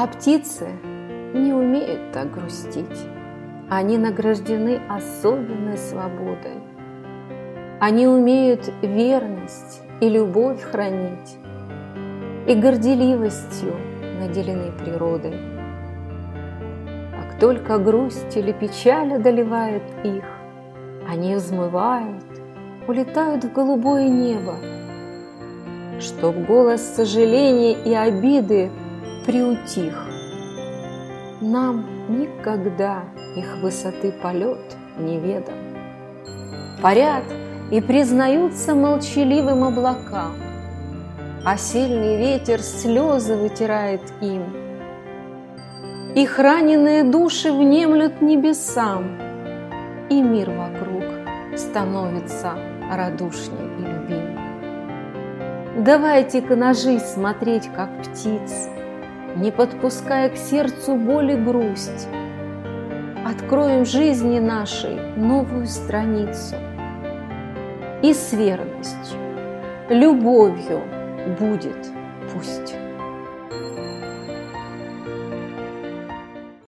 А птицы не умеют так грустить. Они награждены особенной свободой. Они умеют верность и любовь хранить, и горделивостью наделены природой. Как только грусть или печаль одолевает их, они взмывают, улетают в голубое небо, чтоб голос сожаления и обиды приутих. Нам никогда их высоты полет неведом. Парят и признаются молчаливым облакам, А сильный ветер слезы вытирает им. Их раненые души внемлют небесам, И мир вокруг становится радушней и любим. Давайте-ка жизнь смотреть, как птиц, Не подпуская к сердцу боль и грусть. Откроем жизни нашей новую страницу — и с верностью, любовью будет пусть.